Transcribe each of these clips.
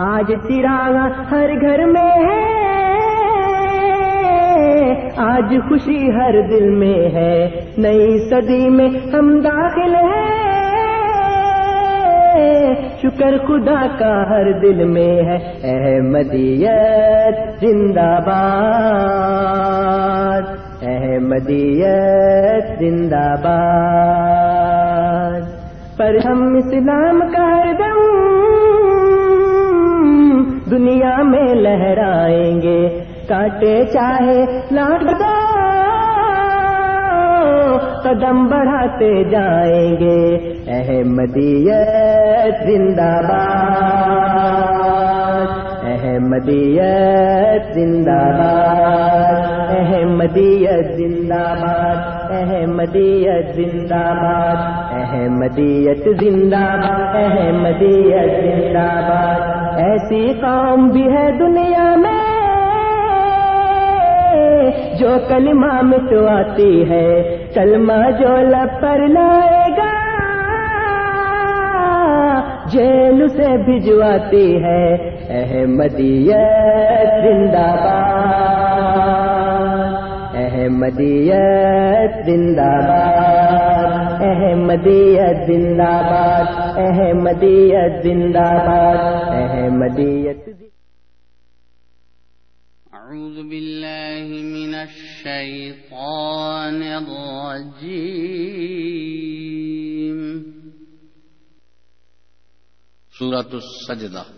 آج چراغا ہر گھر میں ہے۔ آج خوشی ہر دل میں ہے۔ نئی صدی میں ہم داخل ہیں۔ شکر خدا کا ہر دل میں ہے۔ احمدیت زندہ باد۔ احمدیت زندہ باد۔ پر ہم اسلام کا ہر دم دنیا میں لہرائیں گے۔ کاٹے چاہے لاٹ دو قدم بڑھاتے جائیں گے۔ احمدیت زندہ باد۔ احمدیت زندہ باد۔ احمدیت زندہ باد۔ احمدیت زندہ باد احمدیت زندہ باد احمدیت زندہ باد ایسی قوم بھی ہے دنیا میں جو کلمہ مٹواتی ہے، کلمہ جو لب پر لائے گا، جیل سے بھجواتی ہے۔ احمدیت زندہ باد احمدیت زندہ باد احمدیت زندہ باد احمدیت زندہ باد احمدیت أعوذ بالله من الشيطان الرجيم سورة السجدة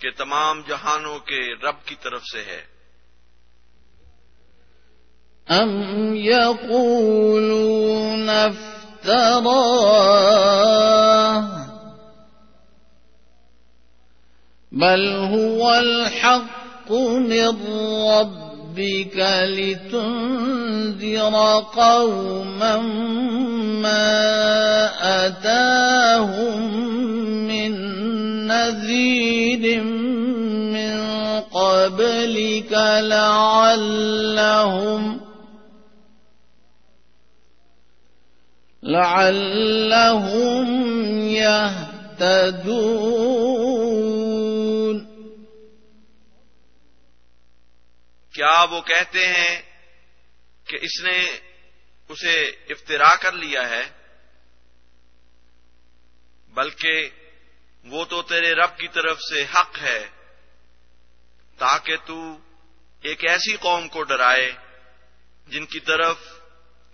کہ تمام جہانوں کے رب کی طرف سے ہے۔ أم يقولون افتراه بل هو الحق من ربك لتنذر قوما ما أتاهم من نذير من قبلك لعلهم لعلهم يهتدون کیا وہ کہتے ہیں کہ اس نے اسے افطرا کر لیا ہے؟ بلکہ وہ تو تیرے رب کی طرف سے حق ہے، تاکہ تو ایک ایسی قوم کو ڈرائے جن کی طرف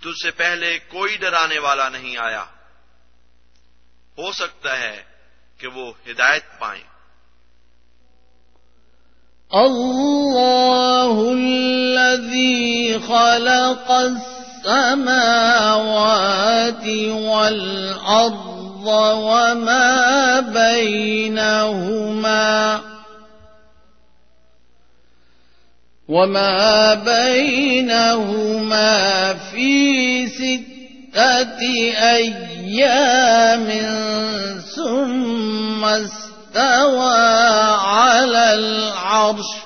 تجھ سے پہلے کوئی ڈرانے والا نہیں آیا۔ ہو سکتا ہے کہ وہ ہدایت پائیں۔ الله الذي خلق السماوات والأرض وما بينهما وما بينهما في ستة أيام ثم استوى على العرش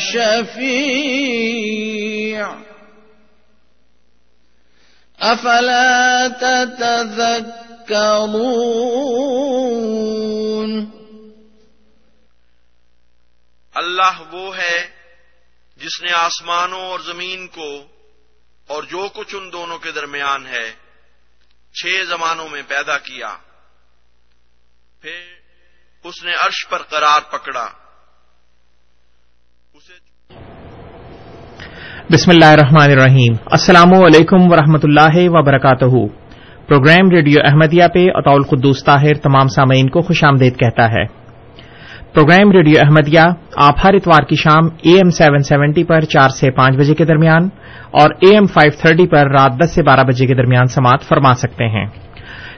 شفيع أفلا تتذكرون؟ اللہ وہ ہے جس نے آسمانوں اور زمین کو اور جو کچھ ان دونوں کے درمیان ہے چھ زمانوں میں پیدا کیا۔ پھر اس نے عرش پر قرار پکڑا۔ بسم اللہ الرحمن الرحیم۔ السلام علیکم ورحمۃ اللہ وبرکاتہ۔ پروگرام ریڈیو احمدیہ پہ اطول قدوس طاہر تمام سامعین کو خوش آمدید کہتا ہے۔ پروگرام ریڈیو احمدیہ آپ ہر اتوار کی شام اے ایم سیون سیونٹی پر چار سے پانچ بجے کے درمیان اور اے ایم فائیو تھرٹی پر رات دس سے بارہ بجے کے درمیان سماعت فرما سکتے ہیں۔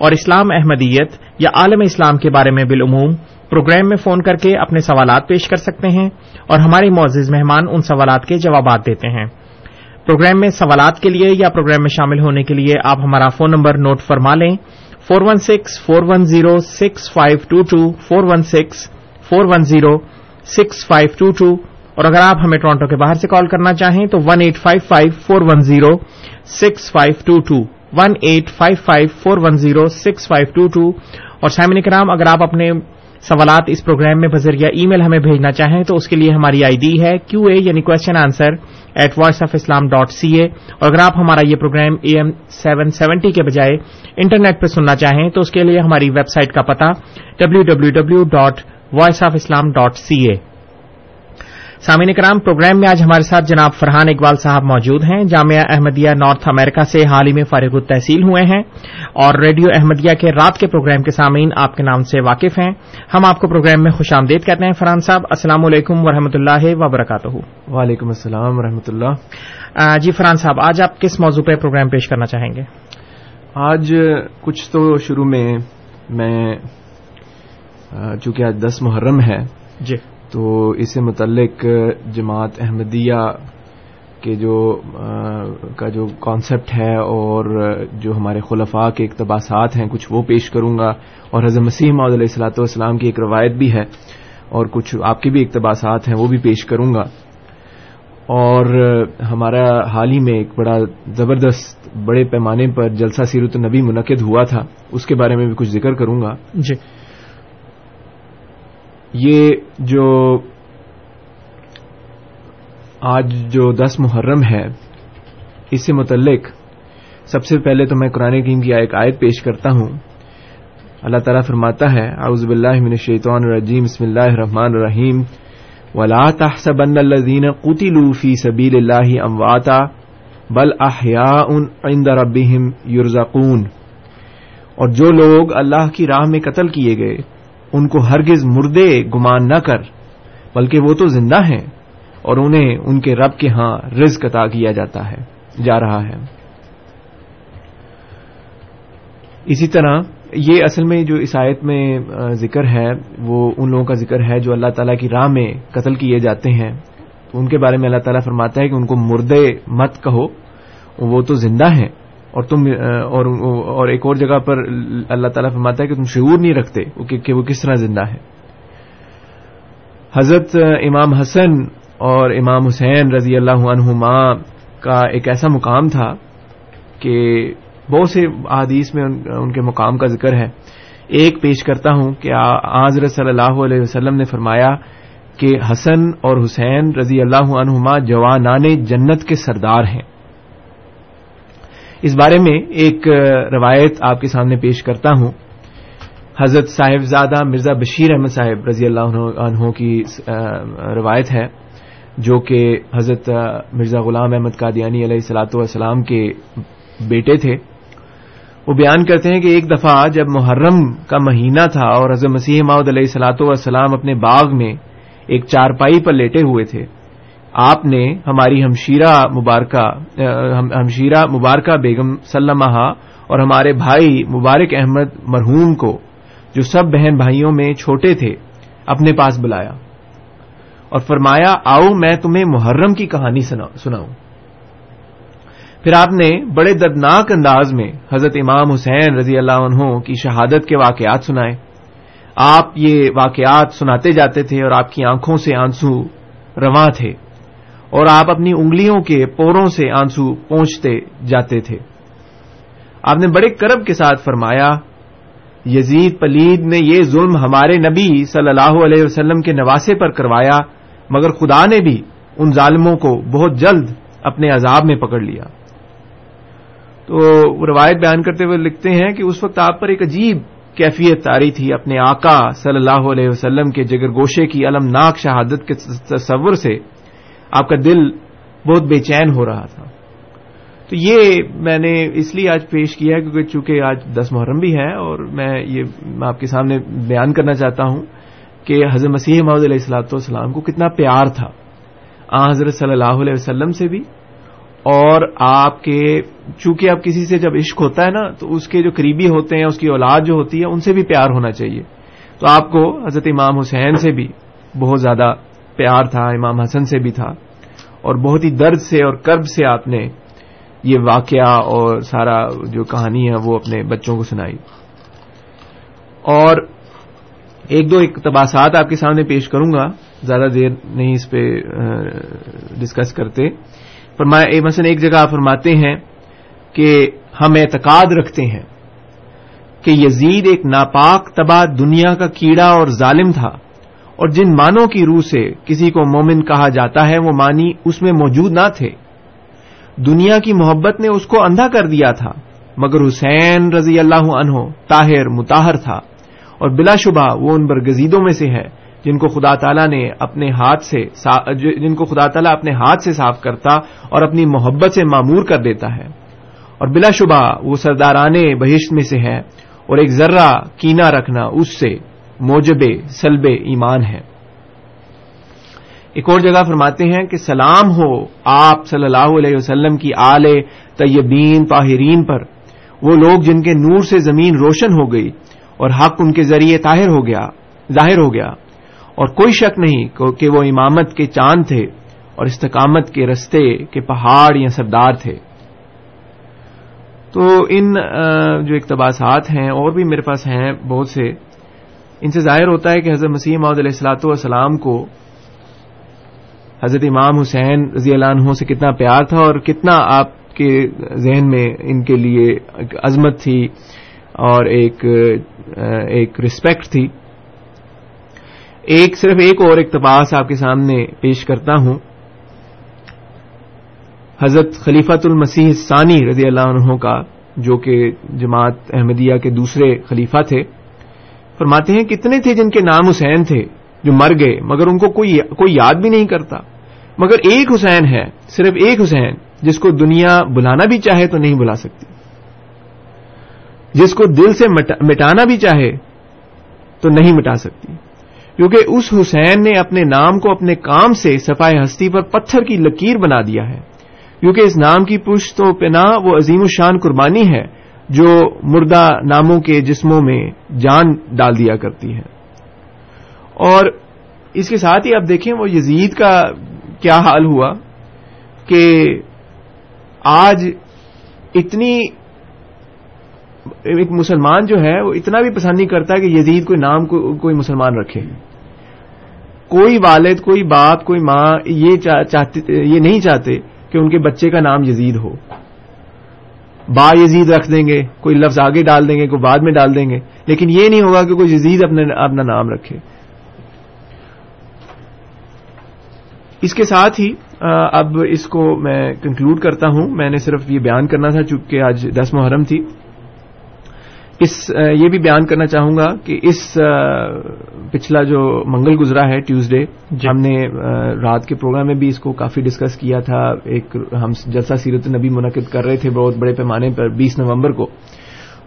اور اسلام احمدیت یا عالم اسلام کے بارے میں بالعموم پروگرام میں فون کر کے اپنے سوالات پیش کر سکتے ہیں اور ہمارے معزز مہمان ان سوالات کے جوابات دیتے ہیں۔ پروگرام میں سوالات کے لیے یا پروگرام میں شامل ہونے کے لیے آپ ہمارا فون نمبر نوٹ فرما لیں۔ Four one six, four one zero, six five two two, four one six, four one zero, six five two two اور اگر آپ ہمیں ٹورانٹو کے باہر سے کال کرنا چاہیں تو one eight five five, four one zero, six five two two. One eight five five four one zero six five two two اور سائمن کرام، اگر آپ اپنے سوالات اس پروگرام میں بذریعہ ای میل ہمیں بھیجنا چاہیں، تو اس کے لیے ہماری آئی ڈی ہے کیو اے یعنی question answer at voice of Islam dot C A اور اگر آپ ہمارا یہ programme A M seven seventy کے بجائے انٹرنیٹ پہ سننا چاہیں، تو اس کے لیے ہماری ویب سائٹ کا پتا W W W dot voice of Islam dot C A سامعین کرام پروگرام میں آج ہمارے ساتھ جناب فرحان اقبال صاحب موجود ہیں۔ جامعہ احمدیہ نارتھ امریکہ سے حال ہی میں فارغ التحصیل ہوئے ہیں اور ریڈیو احمدیہ کے رات کے پروگرام کے سامعین آپ کے نام سے واقف ہیں۔ ہم آپ کو پروگرام میں خوش آمدید کہتے ہیں۔ فرحان صاحب السلام علیکم ورحمۃ اللہ وبرکاتہ۔ وعلیکم السلام ورحمۃ اللہ۔ جی فرحان صاحب آج آپ کس موضوع پہ پروگرام پیش کرنا چاہیں گے؟ آج کچھ تو شروع میں میں چونکہ آج دس محرم ہے جی۔ تو اس سے متعلق جماعت احمدیہ کے جو کا جو کانسیپٹ ہے اور جو ہمارے خلفاء کے اقتباسات ہیں، کچھ وہ پیش کروں گا اور حضرت مسیح محدود علیہ السلاۃ والسلام کی ایک روایت بھی ہے اور کچھ آپ کے بھی اقتباسات ہیں، وہ بھی پیش کروں گا۔ اور ہمارا حال ہی میں ایک بڑا زبردست بڑے پیمانے پر جلسہ سیرت النبی منعقد ہوا تھا، اس کے بارے میں بھی کچھ ذکر کروں گا۔ جی۔ یہ جو آج جو دس محرم ہے، اس سے متعلق سب سے پہلے تو میں قرآن کریم کی ایک آیت پیش کرتا ہوں۔ اللہ تعالیٰ فرماتا ہے، اعوذ باللہ من الشیطان الرجیم، بسم اللہ الرحمن الرحیم۔ ولا تحسبن الذين قتلوا في سبيل الله امواتا بل احياء عند ربهم يرزقون۔ اور جو لوگ اللہ کی راہ میں قتل کیے گئے ان کو ہرگز مردے گمان نہ کر، بلکہ وہ تو زندہ ہیں اور انہیں ان کے رب کے ہاں رزق عطا کیا جاتا ہے، جا رہا ہے۔ اسی طرح یہ اصل میں جو عیسائیت میں ذکر ہے، وہ ان لوگوں کا ذکر ہے جو اللہ تعالیٰ کی راہ میں قتل کیے جاتے ہیں۔ ان کے بارے میں اللہ تعالیٰ فرماتا ہے کہ ان کو مردے مت کہو، وہ تو زندہ ہیں۔ اور تم اور اور ایک اور جگہ پر اللہ تعالیٰ فرماتا ہے کہ تم شعور نہیں رکھتے کہ وہ کس طرح زندہ ہے۔ حضرت امام حسن اور امام حسین رضی اللہ عنہما کا ایک ایسا مقام تھا کہ بہت سے احادیث میں ان کے مقام کا ذکر ہے۔ ایک پیش کرتا ہوں کہ حضرت صلی اللہ علیہ وسلم نے فرمایا کہ حسن اور حسین رضی اللہ عنہما جوانان جنت کے سردار ہیں۔ اس بارے میں ایک روایت آپ کے سامنے پیش کرتا ہوں۔ حضرت صاحب زادہ مرزا بشیر احمد صاحب رضی اللہ عنہ کی روایت ہے، جو کہ حضرت مرزا غلام احمد قادیانی علیہ السلاۃ والسلام کے بیٹے تھے۔ وہ بیان کرتے ہیں کہ ایک دفعہ جب محرم کا مہینہ تھا اور حضرت مسیح ماؤد علیہ السلاۃ والسلام اپنے باغ میں ایک چارپائی پر لیٹے ہوئے تھے آپ نے ہماری ہمشیرہ مبارکہ ہمشیرہ مبارکہ بیگم سلمہ اور ہمارے بھائی مبارک احمد مرحوم کو، جو سب بہن بھائیوں میں چھوٹے تھے، اپنے پاس بلایا اور فرمایا، آؤ میں تمہیں محرم کی کہانی سناؤں۔ پھر آپ نے بڑے دردناک انداز میں حضرت امام حسین رضی اللہ عنہ کی شہادت کے واقعات سنائے۔ آپ یہ واقعات سناتے جاتے تھے اور آپ کی آنکھوں سے آنسو رواں تھے۔ اور آپ اپنی انگلیوں کے پوروں سے آنسو پہنچتے جاتے تھے۔ آپ نے بڑے کرب کے ساتھ فرمایا، یزید پلید نے یہ ظلم ہمارے نبی صلی اللہ علیہ وسلم کے نواسے پر کروایا، مگر خدا نے بھی ان ظالموں کو بہت جلد اپنے عذاب میں پکڑ لیا۔ تو روایت بیان کرتے ہوئے لکھتے ہیں کہ اس وقت آپ پر ایک عجیب کیفیت تاری تھی اپنے آقا صلی اللہ علیہ وسلم کے جگر گوشے کی المناک شہادت کے تصور سے۔ آپ کا دل بہت بے چین ہو رہا تھا۔ تو یہ میں نے اس لیے آج پیش کیا کیونکہ چونکہ آج دس محرم بھی ہے اور میں یہ آپ کے سامنے بیان کرنا چاہتا ہوں کہ حضرت مسیح محمد علیہ السلاۃ والسلام کو کتنا پیار تھا۔ آ حضرت صلی اللہ علیہ وسلم سے بھی اور آپ کے چونکہ اب کسی سے جب عشق ہوتا ہے نا تو اس کے جو قریبی ہوتے ہیں، اس کی اولاد جو ہوتی ہے، ان سے بھی پیار ہونا چاہیے۔ تو آپ کو حضرت امام حسین سے بھی بہت زیادہ پیار تھا، امام حسن سے بھی تھا۔ اور بہت ہی درد سے اور کرب سے آپ نے یہ واقعہ اور سارا جو کہانی ہے وہ اپنے بچوں کو سنائی۔ اور ایک دو اقتباسات آپ کے سامنے پیش کروں گا، زیادہ دیر نہیں اس پہ ڈسکس کرتے۔ فرمایا مثلا ایک جگہ آپ فرماتے ہیں کہ ہم اعتقاد رکھتے ہیں کہ یزید ایک ناپاک تباہ دنیا کا کیڑا اور ظالم تھا۔ اور جن مانوں کی روح سے کسی کو مومن کہا جاتا ہے، وہ مانی اس میں موجود نہ تھے۔ دنیا کی محبت نے اس کو اندھا کر دیا تھا، مگر حسین رضی اللہ عنہ طاہر متاہر تھا۔ اور بلا شبہ وہ ان برگزیدوں میں سے ہے، جن کو خدا تعالیٰ نے اپنے ہاتھ سے جن کو خدا تعالیٰ اپنے ہاتھ سے صاف کرتا اور اپنی محبت سے معمور کر دیتا ہے۔ اور بلا شبہ وہ سرداران بہشت میں سے ہے اور ایک ذرہ کینا رکھنا اس سے۔ موجب سلب ایمان ہے۔ ایک اور جگہ فرماتے ہیں کہ سلام ہو آپ صلی اللہ علیہ وسلم کی آل طیبین طاہرین پر۔ وہ لوگ جن کے نور سے زمین روشن ہو گئی اور حق ان کے ذریعے طاہر ہو گیا، ظاہر ہو گیا۔ اور کوئی شک نہیں کہ وہ امامت کے چاند تھے اور استقامت کے رستے کے پہاڑ یا سردار تھے۔ تو ان جو اقتباسات ہیں اور بھی میرے پاس ہیں بہت سے۔ ان سے ظاہر ہوتا ہے کہ حضرت مسیح محمد علیہ السلاۃ والسلام کو حضرت امام حسین رضی اللہ عنہ سے کتنا پیار تھا اور کتنا آپ کے ذہن میں ان کے لیے عظمت تھی اور ایک ایک رسپیکٹ تھی۔ ایک صرف ایک اور اقتباس آپ کے سامنے پیش کرتا ہوں۔ حضرت خلیفت المسیح ثانی رضی اللہ عنہ کا، جو کہ جماعت احمدیہ کے دوسرے خلیفہ تھے۔ فرماتے ہیں کتنے تھے جن کے نام حسین تھے جو مر گئے، مگر ان کو کوئی کوئی یاد بھی نہیں کرتا۔ مگر ایک حسین ہے، صرف ایک حسین، جس کو دنیا بلانا بھی چاہے تو نہیں بلا سکتی۔ جس کو دل سے مٹانا بھی چاہے تو نہیں مٹا سکتی۔ کیونکہ اس حسین نے اپنے نام کو اپنے کام سے صفائی ہستی پر پتھر کی لکیر بنا دیا ہے۔ کیونکہ اس نام کی پشت و پنا وہ عظیم الشان قربانی ہے۔ جو مردہ ناموں کے جسموں میں جان ڈال دیا کرتی ہے اور اس کے ساتھ ہی آپ دیکھیں وہ یزید کا کیا حال ہوا کہ آج اتنی ایک مسلمان جو ہے وہ اتنا بھی پسند نہیں کرتا کہ یزید کوئی نام کوئی مسلمان رکھے۔ کوئی والد، کوئی باپ، کوئی ماں یہ چاہتے، یہ نہیں چاہتے کہ ان کے بچے کا نام یزید ہو۔ با یزید رکھ دیں گے، کوئی لفظ آگے ڈال دیں گے، کوئی بعد میں ڈال دیں گے۔ لیکن یہ نہیں ہوگا کہ کوئی یزید اپنے اپنا نام رکھے۔ اس کے ساتھ ہی اب اس کو میں کنکلوڈ کرتا ہوں۔ میں نے صرف یہ بیان کرنا تھا، چونکہ آج دس محرم تھی۔ اس یہ بھی بیان کرنا چاہوں گا کہ اس پچھلا جو منگل گزرا ہے ٹیوزڈے جی۔ ہم نے رات کے پروگرام میں بھی اس کو کافی ڈسکس کیا تھا۔ ایک ہم جلسہ سیرت نبی منعقد کر رہے تھے بہت بڑے پیمانے پر بیس نومبر کو۔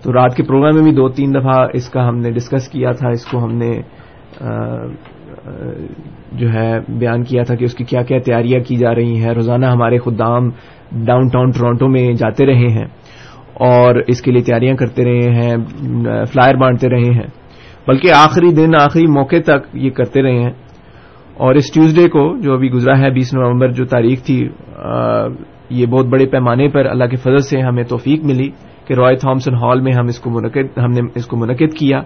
تو رات کے پروگرام میں بھی دو تین دفعہ اس کا ہم نے ڈسکس کیا تھا۔ اس کو ہم نے جو ہے بیان کیا تھا کہ اس کی کیا کیا تیاریاں کی جا رہی ہیں۔ روزانہ ہمارے خدام ڈاؤن ٹاؤن ٹورانٹو میں جاتے رہے ہیں۔ اور اس کے لیے تیاریاں کرتے رہے ہیں فلائر بانٹتے رہے ہیں۔ بلکہ آخری دن آخری موقع تک یہ کرتے رہے ہیں۔ اور اس ٹیوزڈے کو جو ابھی گزرا ہے بیس نومبر جو تاریخ تھی یہ بہت بڑے پیمانے پر اللہ کے فضل سے ہمیں توفیق ملی کہ رائے تھامسن ہال میں ہم اس کو منعقد ہم نے اس کو منعقد کیا۔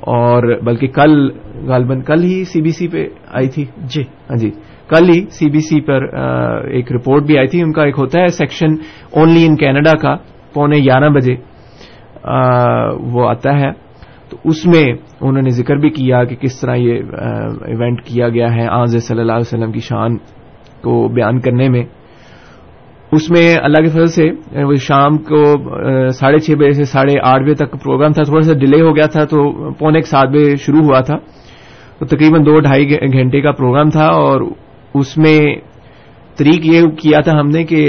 اور بلکہ کل غالباً کل ہی سی بی سی پہ آئی تھی۔ جی۔ ہاں جی۔ کل ہی سی بی سی پر ایک رپورٹ بھی آئی تھی۔ ان کا ایک ہوتا ہے سیکشن اونلی ان کینیڈا کا۔ پونے گیارہ بجے وہ آتا ہے۔ تو اس میں انہوں نے ذکر بھی کیا کہ کس طرح یہ ایونٹ کیا گیا ہے آز صلی اللہ علیہ وسلم کی شان کو بیان کرنے میں۔ اس میں اللہ کے فضل سے، وہ شام کو ساڑھے چھ بجے سے ساڑھے آٹھ بجے تک پروگرام تھا، تھوڑا سا ڈیلے ہو گیا تھا تو پونے ایک سات بجے شروع ہوا تھا۔ تو تقریباً دو ڈھائی گھنٹے کا پروگرام تھا اور اس میں طریق یہ کیا تھا ہم نے کہ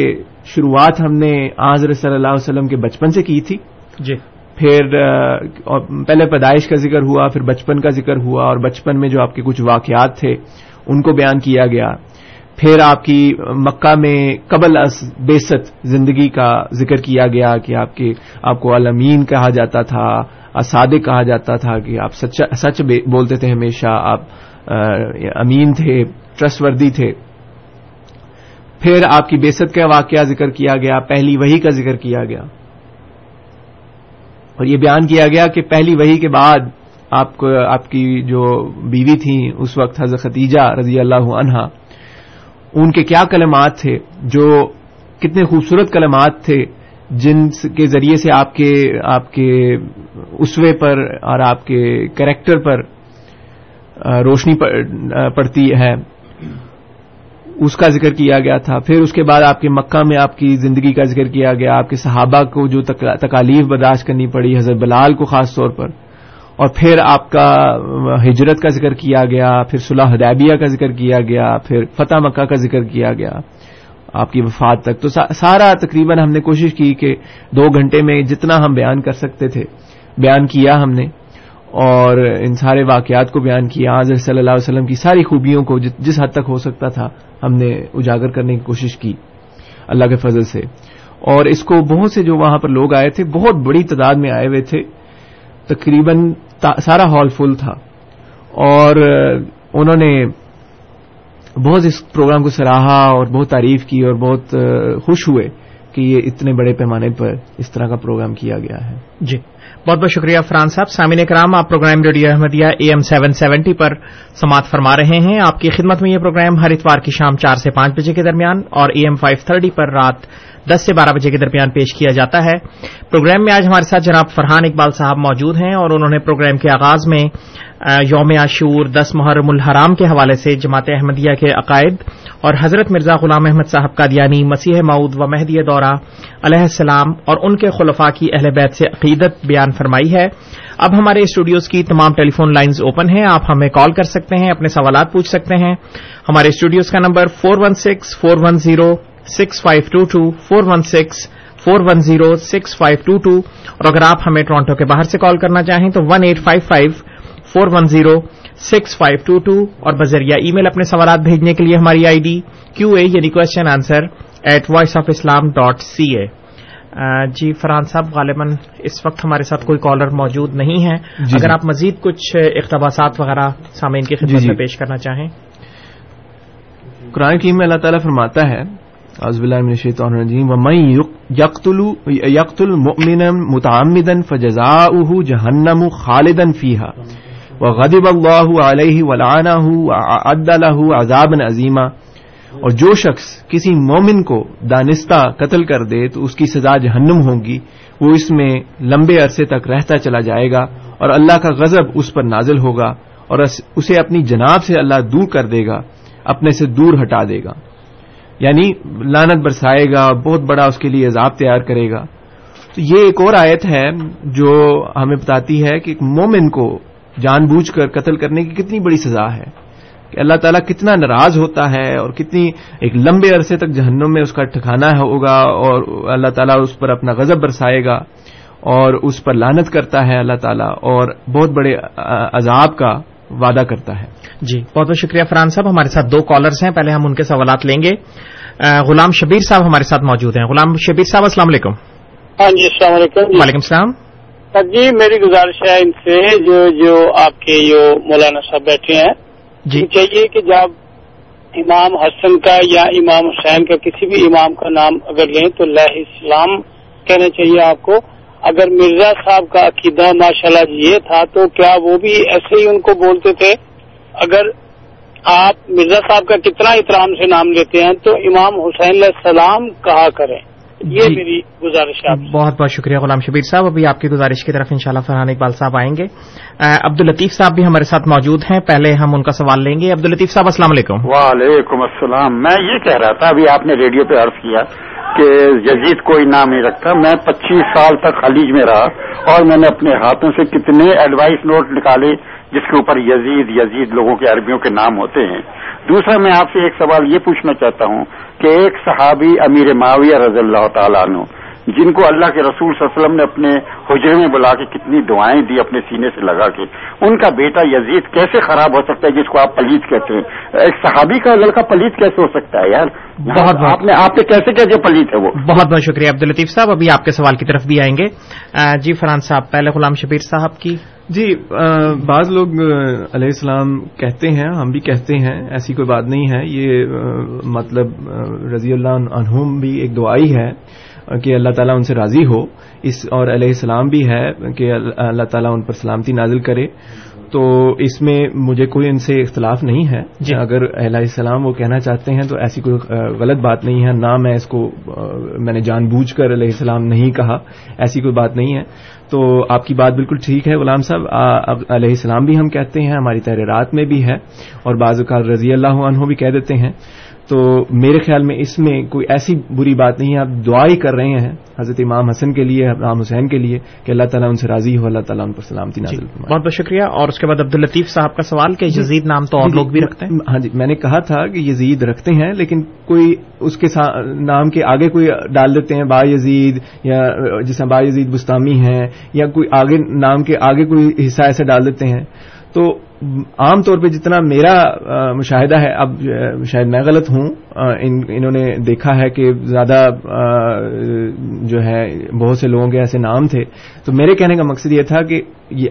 شروعات ہم نے آزر صلی اللہ علیہ وسلم کے بچپن سے کی تھی۔ جی۔ پھر پہلے پیدائش کا ذکر ہوا پھر بچپن کا ذکر ہوا اور بچپن میں جو آپ کے کچھ واقعات تھے ان کو بیان کیا گیا۔ پھر آپ کی مکہ میں قبل بیست زندگی کا ذکر کیا گیا کہ آپ کے آپ کو علمین کہا جاتا تھا اسادق کہا جاتا تھا کہ آپ سچ بولتے تھے ہمیشہ آپ امین تھے ٹرسٹ وردی تھے۔ پھر آپ کی بیست کا واقعہ ذکر کیا گیا، پہلی وہی کا ذکر کیا گیا۔ اور یہ بیان کیا گیا کہ پہلی وہی کے بعد آپ کو، آپ کی جو بیوی تھیں، اس وقت حضرت ختیجہ رضی اللہ عنہا، ان کے کیا کلمات تھے؟ جو کتنے خوبصورت کلمات تھے، جن کے ذریعے سے آپ کے آپ کے اسوے پر اور آپ کے کریکٹر پر روشنی پڑتی ہے۔ اس کا ذکر کیا گیا تھا، پھر اس کے بعد آپ کے مکہ میں آپ کی زندگی کا ذکر کیا گیا، آپ کے صحابہ کو جو تکالیف برداشت کرنی پڑی، حضرت بلال کو خاص طور پر، اور پھر آپ کا ہجرت کا ذکر کیا گیا، پھر صلاح حدیبیہ کا ذکر کیا گیا، پھر فتح مکہ کا ذکر کیا گیا، آپ کی وفات تک۔ تو سارا تقریباً ہم نے کوشش کی کہ دو گھنٹے میں جتنا ہم بیان کر سکتے تھے، بیان کیا ہم نے۔ اور ان سارے واقعات کو بیان کیا حضرت صلی اللہ علیہ وسلم کی ساری خوبیوں کو جس حد تک ہو سکتا تھا، ہم نے اجاگر کرنے کی کوشش کی، اللہ کے فضل سے۔ اور اس کو بہت سے جو وہاں پر لوگ آئے تھے، بہت بڑی تعداد میں آئے ہوئے تھے، تقریباً سارا ہال فل تھا۔ اور انہوں نے بہت اس پروگرام کو سراہا اور بہت تعریف کی اور بہت خوش ہوئے کہ یہ اتنے بڑے پیمانے پر اس طرح کا پروگرام کیا گیا ہے۔ جی۔ بہت بہت شکریہ فران صاحب۔ سامعین کرام آپ program radio Ahmadiyya AM seven seventy seventy پر سماعت فرما رہے ہیں۔ آپ کی خدمت میں یہ پروگرام ہر اتوار کی شام چار سے پانچ بجے کے درمیان اور اے ایم فائیو تھرٹی پر رات دس سے بارہ بجے کے درمیان پیش کیا جاتا ہے۔ پروگرام میں آج ہمارے ساتھ جناب فرحان اقبال صاحب موجود ہیں اور انہوں نے پروگرام کے آغاز میں یوم عاشور، دس محرم الحرام کے حوالے سے جماعت احمدیہ کے عقائد اور حضرت مرزا غلام احمد صاحب کا دیانی مسیح معود و مہدی دورہ علیہ السلام اور ان کے خلفاء کی اہل بیت سے عقیدت بیان فرمائی ہے۔ اب ہمارے اسٹوڈیوز کی تمام ٹیلی فون لائنز اوپن ہیں، آپ ہمیں کال کر سکتے ہیں، اپنے سوالات پوچھ سکتے ہیں۔ ہمارے اسٹوڈیوز کا number four one six four one zero six five two two four one six four one zero six five two two اور اگر آپ ہمیں ٹورانٹو کے باہر سے کال کرنا چاہیں تو one eight five five four one zero six five two two اور بذریعہ ای میل اپنے سوالات بھیجنے کے لیے ہماری آئی ڈی کیو اے یعنی question answer at voice of Islam dot C A جی فرحان صاحب غالباً اس وقت ہمارے ساتھ کوئی کالر موجود نہیں ہے جی اگر جی آپ مزید کچھ اقتباسات وغیرہ سامعین کی خدمت جی جی۔ میں پیش کرنا چاہیں۔ قرآن کی میں اللہ تعالیٰ فرماتا ہے اعوذ باللہ من الشیطان الرجیم ومن یقتل یقتل مؤمنا متعمدا فجزاؤه جہنم خالدا فيها وغضب الله عليه ولعنه وعد له عذابا عظیما۔ اور جو شخص کسی مومن کو دانستہ قتل کر دے تو اس کی سزا جہنم ہوگی، وہ اس میں لمبے عرصے تک رہتا چلا جائے گا اور اللہ کا غضب اس پر نازل ہوگا اور اسے اپنی جناب سے اللہ دور کر دے گا، اپنے سے دور ہٹا دے گا۔ یعنی لانت برسائے گا، بہت بڑا اس کے لیے عذاب تیار کرے گا۔ تو یہ ایک اور آیت ہے جو ہمیں بتاتی ہے کہ ایک مومن کو جان بوجھ کر قتل کرنے کی کتنی بڑی سزا ہے کہ اللہ تعالیٰ کتنا ناراض ہوتا ہے اور کتنی ایک لمبے عرصے تک جہنم میں اس کا ٹھکانا ہوگا اور اللہ تعالیٰ اس پر اپنا غضب برسائے گا اور اس پر لانت کرتا ہے اللہ تعالیٰ اور بہت بڑے عذاب کا وعدہ کرتا ہے۔ جی بہت بہت شکریہ فرحان صاحب۔ ہمارے ساتھ دو کالرز ہیں۔ پہلے ہم ان کے سوالات لیں گے۔ غلام شبیر صاحب ہمارے ساتھ موجود ہیں۔ غلام شبیر صاحب السلام علیکم۔ ہاں جی السلام علیکم۔ وعلیکم السلام۔ جی میری گزارش ہے ان سے جو جو آپ کے جو مولانا صاحب بیٹھے ہیں جی۔ چاہیے کہ جب امام حسن کا یا امام حسین کا کسی بھی امام کا نام اگر لیں تو لہ اسلام کہنا چاہیے آپ کو۔ اگر مرزا صاحب کا عقیدہ ماشاء اللہ یہ تھا تو کیا وہ بھی ایسے ہی ان کو بولتے تھے؟ اگر آپ مرزا صاحب کا کتنا احترام سے نام لیتے ہیں تو امام حسین علیہ السلام کہا کریں۔ یہ جی۔ میری گزارش بہت بہت شکریہ غلام شبیر صاحب۔ ابھی آپ کی گزارش کی طرف انشاءاللہ فرحان اقبال صاحب آئیں گے۔ عبد الطیف صاحب بھی ہمارے ساتھ موجود ہیں۔ پہلے ہم ان کا سوال لیں گے۔ عبد الطیف صاحب السلام علیکم۔ وعلیکم السلام۔ میں یہ کہہ رہا تھا ابھی آپ نے ریڈیو پہ عرض کیا کہ یزید کوئی نام نہیں رکھتا۔ میں پچیس سال تک خلیج میں رہا اور میں نے اپنے ہاتھوں سے کتنے ایڈوائس نوٹ نکالے جس کے اوپر یزید یزید لوگوں کے عربیوں کے نام ہوتے ہیں۔ دوسرا میں آپ سے ایک سوال یہ پوچھنا چاہتا ہوں کہ ایک صحابی امیر معاویہ رضی اللہ تعالیٰ عنہ جن کو اللہ کے رسول صلی اللہ علیہ وسلم نے اپنے حجرے میں بلا کے کتنی دعائیں دی اپنے سینے سے لگا کے ان کا بیٹا یزید کیسے خراب ہو سکتا ہے جس کو آپ پلیت کہتے ہیں؟ ایک صحابی کا لڑکا پلیت کیسے ہو سکتا ہے یار؟ بہت آپ نے آپ نے کیسے کیسے پلیت ہے وہ؟ بہت بہت شکریہ عبد الطیف صاحب ابھی آپ کے سوال کی طرف بھی آئیں گے۔ جی فرحان صاحب پہلے غلام شبیر صاحب کی جی بعض لوگ علیہ السلام کہتے ہیں، ہم بھی کہتے ہیں، ایسی کوئی بات نہیں ہے۔ یہ مطلب رضی اللہ عنہم بھی ایک دعائی ہے کہ اللہ تعالیٰ ان سے راضی ہو۔ اس، اور علیہ السلام بھی ہے کہ اللہ تعالیٰ ان پر سلامتی نازل کرے۔ تو اس میں مجھے کوئی ان سے اختلاف نہیں ہے۔ جی۔ اگر علیہ السلام وہ کہنا چاہتے ہیں تو ایسی کوئی غلط بات نہیں ہے۔ نہ میں اس کو میں نے جان بوجھ کر علیہ السلام نہیں کہا۔ ایسی کوئی بات نہیں ہے۔ تو آپ کی بات بالکل ٹھیک ہے غلام صاحب۔ علیہ السلام بھی ہم کہتے ہیں ہماری تحریرات میں بھی ہے۔ اور بعض اوقات رضی اللہ عنہ بھی کہہ دیتے ہیں۔ تو میرے خیال میں اس میں کوئی ایسی بری بات نہیں ہے آپ دعا ہی کر رہے ہیں حضرت امام حسن کے لیے امام حسین کے لیے کہ اللہ تعالیٰ ان سے راضی ہو اللہ تعالیٰ ان پر سلامتی نازل فرمائے۔ بہت بہت شکریہ۔ اور اس کے بعد عبد الطیف صاحب کا سوال کہ یزید نام تو اور لوگ بھی رکھتے ہیں؟ ہاں جی میں نے کہا تھا کہ یزید رکھتے ہیں لیکن کوئی اس کے نام کے آگے کوئی ڈال دیتے ہیں با یزید یا جس با یزید بستامی ہیں یا کوئی آگے نام کے آگے کوئی حصہ ایسے ڈال دیتے ہیں۔ تو عام طور پہ جتنا میرا مشاہدہ ہے اب شاید میں غلط ہوں انہوں نے دیکھا ہے کہ زیادہ جو ہے بہت سے لوگوں کے ایسے نام تھے۔ تو میرے کہنے کا مقصد یہ تھا کہ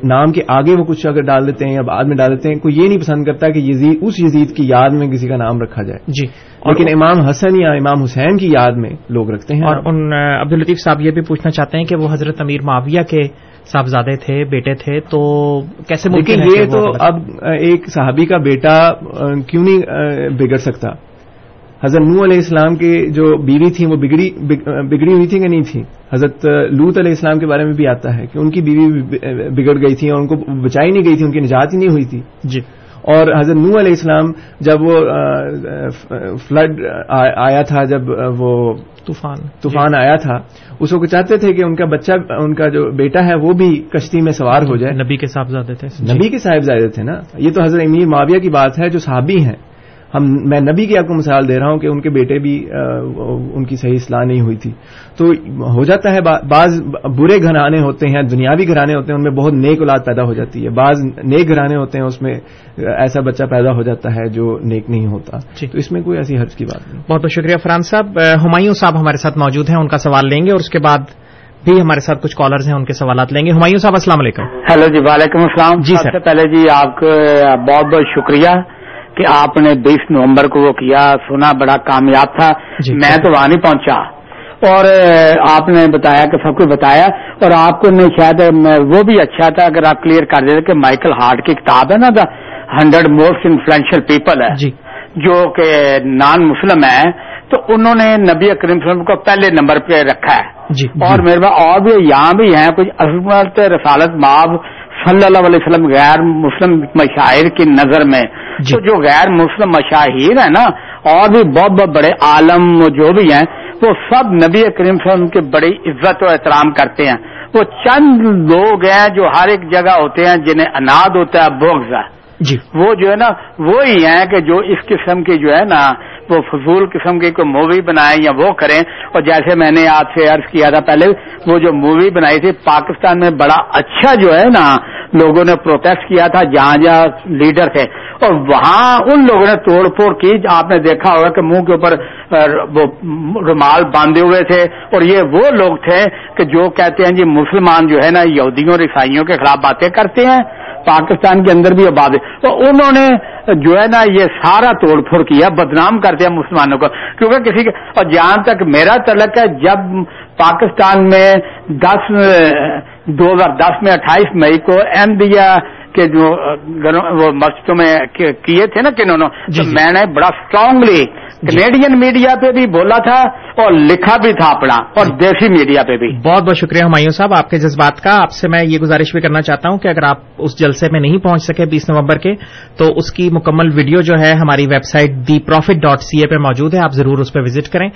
نام کے آگے وہ کچھ اگر ڈال دیتے ہیں یا بعد میں ڈال دیتے ہیں کوئی یہ نہیں پسند کرتا کہ یزید اس یزید کی یاد میں کسی کا نام رکھا جائے۔ جی۔ لیکن امام حسن یا امام حسین کی یاد میں لوگ رکھتے ہیں۔ اور ان عبد الطیف صاحب یہ بھی پوچھنا چاہتے ہیں کہ وہ حضرت امیر معاویہ کے صاحبزادے تھے بیٹے تھے تو کیسے لیکن یہ تو اب ایک صحابی کا بیٹا کیوں نہیں بگڑ سکتا حضرت نو علیہ السلام کی جو بیوی تھی وہ بگڑی بگڑی ہوئی تھی کہ نہیں تھی حضرت لوت علیہ السلام کے بارے میں بھی آتا ہے کہ ان کی بیوی بگڑ گئی تھی اور ان کو بچائی نہیں گئی تھی ان کی نجات ہی نہیں ہوئی تھی جی اور حضرت نو علیہ السلام جب وہ فلڈ آیا تھا جب وہ طوفان طوفان آیا تھا اس کو چاہتے تھے کہ ان کا بچہ ان کا جو بیٹا ہے وہ بھی کشتی میں سوار ہو جائے۔ نبی کے صاحبزادے تھے۔ نبی کے صاحبزادے تھے نا؟ یہ تو حضرت امیر معاویہ کی بات ہے جو صحابی ہیں۔ ہم میں نبی کی آپ کو مثال دے رہا ہوں کہ ان کے بیٹے بھی ان کی صحیح اصلاح نہیں ہوئی تھی۔ تو ہو جاتا ہے بعض برے گھرانے ہوتے ہیں دنیاوی گھرانے ہوتے ہیں ان میں بہت نیک اولاد پیدا ہو جاتی ہے۔ بعض نیک گھرانے ہوتے ہیں اس میں ایسا بچہ پیدا ہو جاتا ہے جو نیک نہیں ہوتا۔ تو اس میں کوئی ایسی حرض کی بات نہیں۔ بہت بہت شکریہ فرحان صاحب۔ ہمایوں صاحب ہمارے ساتھ موجود ہیں ان کا سوال لیں گے اور اس کے بعد بھی ہمارے ساتھ کچھ کالرز ہیں ان کے سوالات لیں گے۔ ہمایوں صاحب السلام علیکم۔ ہیلو جی وعلیکم السلام۔ جی سب سر۔ سے پہلے جی آپ کا بہت بہت شکریہ۔ کہ آپ نے بیس نومبر کو وہ کیا سنا بڑا کامیاب تھا۔ جی۔ میں تو وہاں نہیں پہنچا۔ اور آپ نے بتایا کہ سب کچھ بتایا اور آپ کو نہیں شاید وہ بھی اچھا تھا اگر آپ کلیئر کر دیتے کہ مائیکل ہارٹ کی کتاب ہے نا the hundred most influential people ہے جی۔ جو کہ نان مسلم ہے۔ تو انہوں نے نبی کریم صلی اللہ علیہ وسلم کو پہلے نمبر پہ رکھا ہے۔ جی اور میرے پاس اور بھی یہاں بھی ہیں کچھ عظمت رسالت ماب صلی اللہ علیہ وسلم غیر مسلم مشاہر کی نظر میں جی۔ تو جو غیر مسلم مشاہیر ہیں نا اور بھی بہت بہت بڑے عالم جو بھی ہیں وہ سب نبی کریم صلی اللہ علیہ وسلم کی بڑی عزت و احترام کرتے ہیں وہ چند لوگ ہیں جو ہر ایک جگہ ہوتے ہیں جنہیں اناد ہوتا ہے بغض ہے جی۔ وہ جو ہے نا، وہی ہیں کہ جو اس قسم کی جو ہے نا، وہ فضول قسم کی کوئی مووی بنائیں یا وہ کریں۔ اور جیسے میں نے آپ سے عرض کیا تھا پہلے، وہ جو مووی بنائی تھی، پاکستان میں بڑا اچھا جو ہے نا لوگوں نے پروٹیسٹ کیا تھا، جہاں جہاں لیڈر تھے۔ اور وہاں ان لوگوں نے توڑ پھوڑ کی۔ آپ نے دیکھا ہوگا کہ منہ کے اوپر وہ رومال باندھے ہوئے تھے۔ اور یہ وہ لوگ تھے کہ جو کہتے ہیں جی مسلمان جو ہے نا، یہودیوں اور عیسائیوں کے خلاف باتیں کرتے ہیں۔ پاکستان کے اندر بھی آباد ہے۔ تو انہوں نے جو ہے نا، یہ سارا توڑ پھوڑ کیا، بدنام کرتے ہیں مسلمانوں کو۔ کیونکہ کسی کے اور جہاں تک میرا تعلق ہے، جب پاکستان میں دس دو ہزار دس میں اٹھائیس مئی کو احمدیہ کے جو وہ مسجدوں میں کیے تھے نا کنہوں نے جی، جی۔ میں نے بڑا اسٹرانگلی کینیڈین میڈیا پہ بھی بولا تھا اور لکھا بھی تھا اپنا اور دیسی میڈیا پہ بھی۔ بہت بہت شکریہ ہمایوں صاحب آپ کے جذبات کا۔ آپ سے میں یہ گزارش بھی کرنا چاہتا ہوں کہ اگر آپ اس جلسے میں نہیں پہنچ سکے بیس نومبر کے تو اس کی مکمل ویڈیو جو ہے ہماری website the prophet dot C A پہ موجود ہے۔ آپ ضرور اس پہ وزٹ کریں۔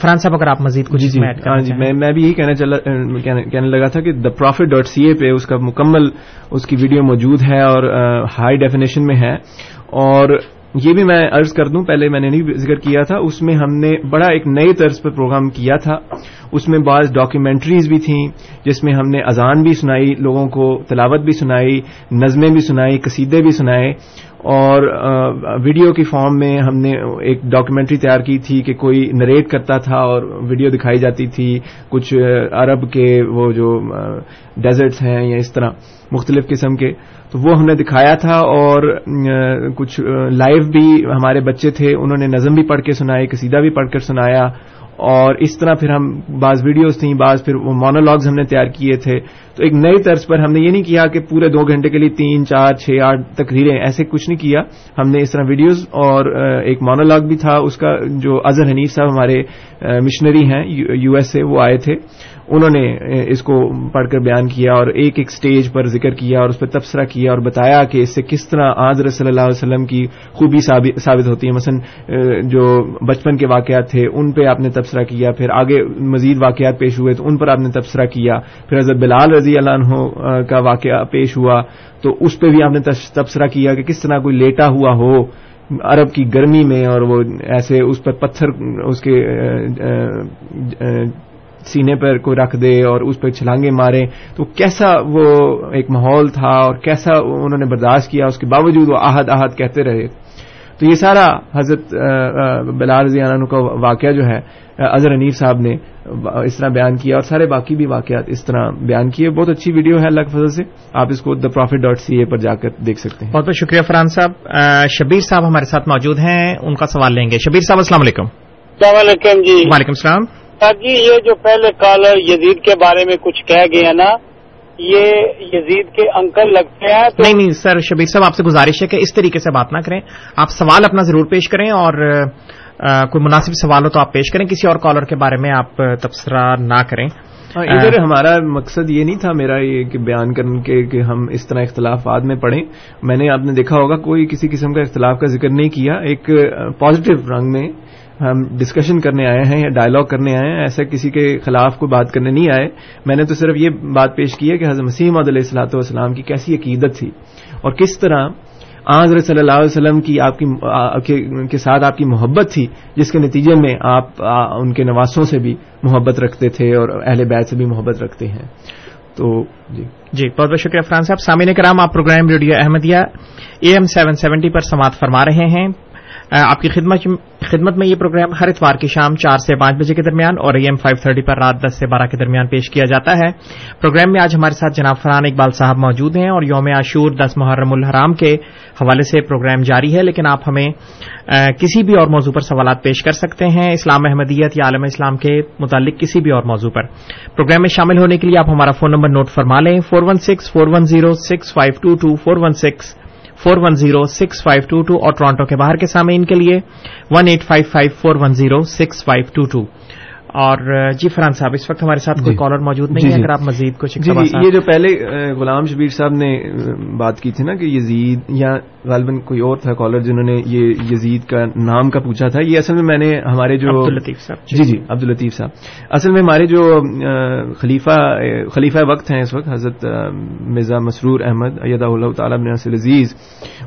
فران صاحب اگر آپ مزید کچھ جی جی۔ ہاں جی میں میں بھی یہی کہنا چلا کہنے لگا تھا کہ دا پروفٹ ڈاٹ سی اے پہ اس کا مکمل اس کی ویڈیو موجود ہے اور ہائی ڈیفینیشن میں ہے۔ اور یہ بھی میں عرض کر دوں، پہلے میں نے نہیں ذکر کیا تھا، اس میں ہم نے بڑا ایک نئی طرز پر پروگرام کیا تھا۔ اس میں بعض ڈاکیومنٹریز بھی تھیں، جس میں ہم نے اذان بھی سنائی، لوگوں کو تلاوت بھی سنائی، نظمیں بھی سنائی، قصیدے بھی سنائے۔ اور ویڈیو کی فارم میں ہم نے ایک ڈاکیومنٹری تیار کی تھی کہ کوئی نریٹ کرتا تھا اور ویڈیو دکھائی جاتی تھی کچھ عرب کے وہ جو ڈیزرٹس ہیں یا اس طرح مختلف قسم کے، تو وہ ہم نے دکھایا تھا اور کچھ لائیو بھی ہمارے بچے تھے، انہوں نے نظم بھی پڑھ کے سنائے، قصیدہ بھی پڑھ کر سنایا اور اس طرح پھر ہم بعض ویڈیوز تھیں، بعض پھر وہ مونولاگز ہم نے تیار کیے تھے۔ تو ایک نئی طرز پر ہم نے یہ نہیں کیا کہ پورے دو گھنٹے کے لیے تین، چار، چھ، آٹھ تقریریں، ایسے کچھ نہیں کیا۔ ہم نے اس طرح ویڈیوز اور ایک مونولاگ بھی تھا۔ اس کا جو اظہر حنیف صاحب ہمارے مشنری ہیں، یو ایس سے وہ آئے تھے۔ انہوں نے اس کو پڑھ کر بیان کیا اور ایک ایک سٹیج پر ذکر کیا اور اس پہ تبصرہ کیا اور بتایا کہ اس سے کس طرح آضر صلی اللہ علیہ وسلم کی خوبی ثابت ہوتی ہے۔ مثلا جو بچپن کے واقعات تھے، ان پہ آپ نے تبصرہ کیا، پھر آگے مزید واقعات پیش ہوئے تو ان پر آپ نے تبصرہ کیا۔ پھر حضرت بلال رضی اللہ عنہ کا واقعہ پیش ہوا۔ تو اس پہ بھی آپ نے تبصرہ کیا کہ کس طرح کوئی لیٹا ہوا ہو عرب کی گرمی میں اور وہ ایسے اس پر پتھر، اس کے سینے پر کوئی رکھ دے اور اس پہ چھلانگے مارے تو کیسا وہ ایک ماحول تھا اور کیسا انہوں نے برداشت کیا اس کے باوجود وہ آہد آہد کہتے رہے۔ تو یہ سارا حضرت بلال رضی عنہ کا واقعہ جو ہے اظہر انیف صاحب نے اس طرح بیان کیا اور سارے باقی بھی واقعات اس طرح بیان کیے۔ بہت اچھی ویڈیو ہے اللہ کے فضل سے آپ اس کو دا پروفٹ ڈاٹ سی اے پر جا کر دیکھ سکتے ہیں۔ بہت بہت شکریہ فرحان صاحب۔ شبیر صاحب ہمارے ساتھ موجود ہیں ان کا سوال لیں گے۔ شبیر صاحب السلام علیکم۔ السلام علیکم جی۔ وعلیکم السلام۔ جی یہ جو پہلے کالر یزید کے بارے میں کچھ کہہ گیا نا یہ یزید کے انکل لگتے ہیں نہیں نہیں سر شبیر صاحب آپ سے گزارش ہے کہ اس طریقے سے بات نہ کریں۔ آپ سوال اپنا ضرور پیش کریں اور کوئی مناسب سوال ہو تو آپ پیش کریں۔ کسی اور کالر کے بارے میں آپ تبصرہ نہ کریں۔ ادھر ہمارا مقصد یہ نہیں تھا میرا یہ کہ بیان کرنے کے کہ ہم اس طرح اختلافات میں پڑھیں۔ میں نے آپ نے دیکھا ہوگا کوئی کسی قسم کا اختلاف کا ذکر نہیں کیا۔ ایک پازیٹو رنگ میں ہم ڈسکشن کرنے آئے ہیں یا ڈائلاگ کرنے آئے ہیں ایسا کسی کے خلاف کوئی بات کرنے نہیں آئے۔ میں نے تو صرف یہ بات پیش کی ہے کہ حضرت مسیم علیہ السلاۃ والسلام کی کیسی عقیدت تھی اور کس طرح حضرت صلی اللہ علیہ وسلم کی آپ کی، کے ساتھ آپ کی محبت تھی، جس کے نتیجے میں آپ ان کے نواسوں سے بھی محبت رکھتے تھے اور اہل بیت سے بھی محبت رکھتے ہیں۔ تو جی۔ جی بہت بہت شکریہ فرحان صاحب۔ سامعین کرام، آپ program radio Ahmadiyya AM seven seventy seventy پر سماعت فرما رہے ہیں۔ آپ کی خدمت خدمت میں یہ پروگرام ہر اتوار کی شام چار سے پانچ بجے کے درمیان اور اے ایم فائیو تھرٹی پر رات دس سے بارہ کے درمیان پیش کیا جاتا ہے۔ پروگرام میں آج ہمارے ساتھ جناب فرحان اقبال صاحب موجود ہیں اور یوم عاشور دس محرم الحرام کے حوالے سے پروگرام جاری ہے، لیکن آپ ہمیں کسی بھی اور موضوع پر سوالات پیش کر سکتے ہیں۔ اسلام احمدیت یا عالم اسلام کے متعلق کسی بھی اور موضوع پر۔ پروگرام میں شامل ہونے کے لیے آپ ہمارا فون نمبر نوٹ فرما لیں۔ Four one six, four one zero, six five two two, four one six four one zero six five two two اور ٹورانٹو کے باہر کے سامعین کے لیے one eight five five four one zero six five two two اور جی فرحان صاحب اس وقت ہمارے ساتھ کوئی کالر جی۔ موجود نہیں جی ہے جی۔ اگر آپ مزید کچھ یہ جو پہلے غلام شبیر صاحب نے بات کی تھی نا کہ یزید یا غالباً کوئی اور تھا کالر جنہوں نے یہ یزید کا نام کا پوچھا تھا یہ اصل میں میں نے ہمارے جو صاحب جی جی عبد الطیف صاحب اصل میں ہمارے جو خلیفہ خلیفہ وقت ہیں اس وقت حضرت مرزا مسرور احمد ایدا اللہ تعالیٰ عزیز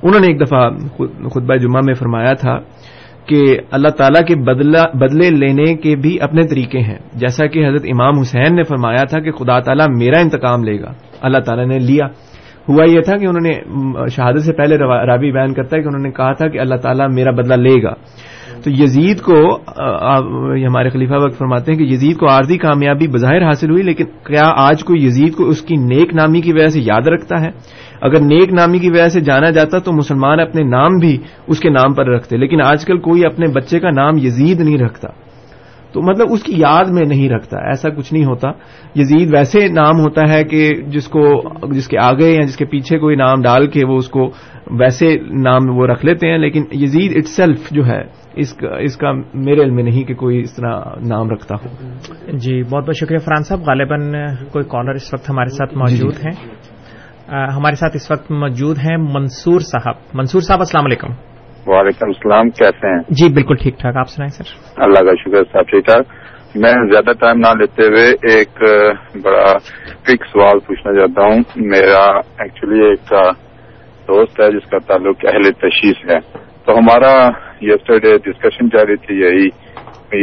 انہوں نے ایک دفعہ خطبہ جمعہ میں فرمایا تھا کہ اللہ تعالیٰ کے بدلے لینے کے بھی اپنے طریقے ہیں۔ جیسا کہ حضرت امام حسین نے فرمایا تھا کہ خدا تعالیٰ میرا انتقام لے گا۔ اللہ تعالیٰ نے لیا۔ ہوا یہ تھا کہ انہوں نے شہادت سے پہلے رابی بیان کرتا ہے کہ انہوں نے کہا تھا کہ اللہ تعالیٰ میرا بدلہ لے گا۔ تو یزید کو ہمارے خلیفہ وقت فرماتے ہیں کہ یزید کو عارضی کامیابی بظاہر حاصل ہوئی، لیکن کیا آج کوئی یزید کو اس کی نیک نامی کی وجہ سے یاد رکھتا ہے؟ اگر نیک نامی کی وجہ سے جانا جاتا تو مسلمان اپنے نام بھی اس کے نام پر رکھتے لیکن آج کل کوئی اپنے بچے کا نام یزید نہیں رکھتا۔ تو مطلب اس کی یاد میں نہیں رکھتا ایسا کچھ نہیں ہوتا۔ یزید ویسے نام ہوتا ہے کہ جس کو جس کے آگے یا جس کے پیچھے کوئی نام ڈال کے وہ اس کو ویسے نام وہ رکھ لیتے ہیں لیکن یزید اٹ سیلف جو ہے اس کا اس کا میرے علم میں نہیں کہ کوئی اس طرح نام رکھتا ہو۔ جی بہت بہت شکریہ فرحان صاحب غالباً کوئی کالر اس وقت ہمارے ساتھ موجود جی۔ جی۔ ہیں۔ ہمارے ساتھ اس وقت موجود ہیں منصور صاحب۔ منصور صاحب السلام علیکم۔ وعلیکم السلام کیسے ہیں؟ جی بالکل ٹھیک ٹھاک۔ آپ سنائیں سر۔ اللہ کا شکر صاحب ٹھیک ٹھاک۔ میں زیادہ ٹائم نہ لیتے ہوئے ایک بڑا فکس سوال پوچھنا چاہتا ہوں۔ میرا ایکچولی ایک دوست ہے جس کا تعلق اہل تشیش ہے۔ تو ہمارا یسٹرڈے ڈسکشن جاری تھی یہی